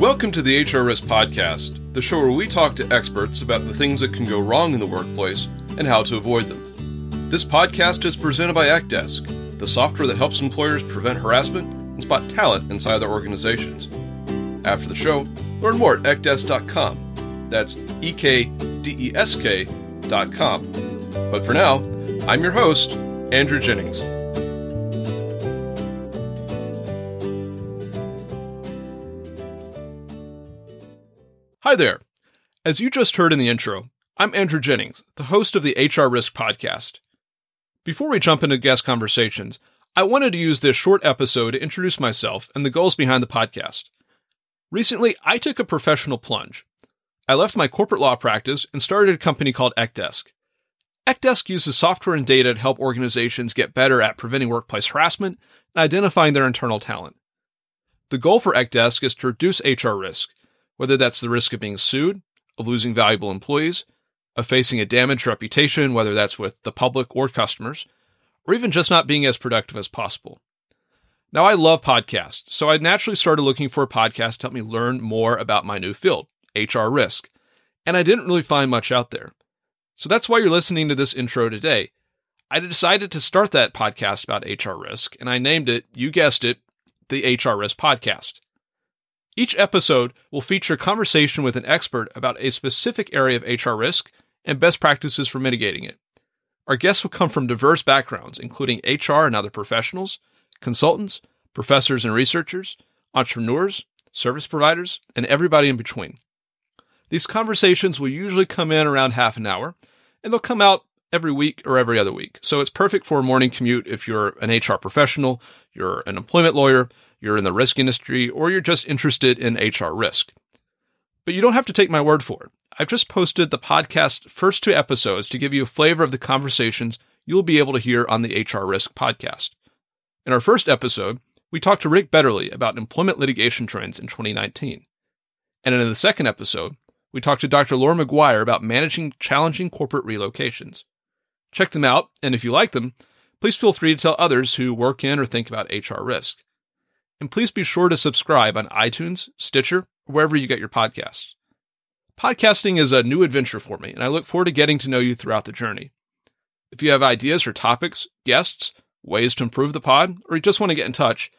Welcome to the HR Risk Podcast, the show where we talk to experts about the things that can go wrong in the workplace and how to avoid them. This podcast is presented by Ekdesk, the software that helps employers prevent harassment and spot talent inside their organizations. After the show, learn more at ekdesk.com. That's E K D E S K.com. But for now, I'm your host, Andrew Jennings. Hi there. As you just heard in the intro, I'm Andrew Jennings, the host of the HR Risk Podcast. Before we jump into guest conversations, I wanted to use this short episode to introduce myself and the goals behind the podcast. Recently, I took a professional plunge. I left my corporate law practice and started a company called Ekdesk. Ekdesk uses software and data to help organizations get better at preventing workplace harassment and identifying their internal talent. The goal for Ekdesk is to reduce HR risk whether that's the risk of being sued, of losing valuable employees, of facing a damaged reputation, whether that's with the public or customers, or even just not being as productive as possible. Now, I love podcasts, so I naturally started looking for a podcast to help me learn more about my new field, HR risk, and I didn't really find much out there. So that's why you're listening to this intro today. I decided to start that podcast about HR risk, and I named it, you guessed it, the HR Risk Podcast. Each episode will feature a conversation with an expert about a specific area of HR risk and best practices for mitigating it. Our guests will come from diverse backgrounds, including HR and other professionals, consultants, professors and researchers, entrepreneurs, service providers, and everybody in between. These conversations will usually come in around half an hour, and they'll come out every week or every other week. So it's perfect for a morning commute if you're an HR professional, you're an employment lawyer, you're in the risk industry, or you're just interested in HR risk. But you don't have to take my word for it. I've just posted the podcast's first two episodes to give you a flavor of the conversations you'll be able to hear on the HR Risk podcast. In our first episode, we talked to Rick Betterley about employment litigation trends in 2019. And in the second episode, we talked to Dr. Laura McGuire about managing challenging corporate relocations. Check them out, and if you like them, please feel free to tell others who work in or think about HR risk. And please be sure to subscribe on iTunes, Stitcher, or wherever you get your podcasts. Podcasting is a new adventure for me, and I look forward to getting to know you throughout the journey. If you have ideas for topics, guests, ways to improve the pod, or you just want to get in touch,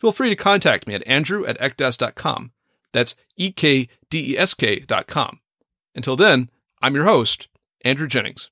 feel free to contact me at andrew at ekdesk.com. That's E K D E S K dot com. Until then, I'm your host, Andrew Jennings.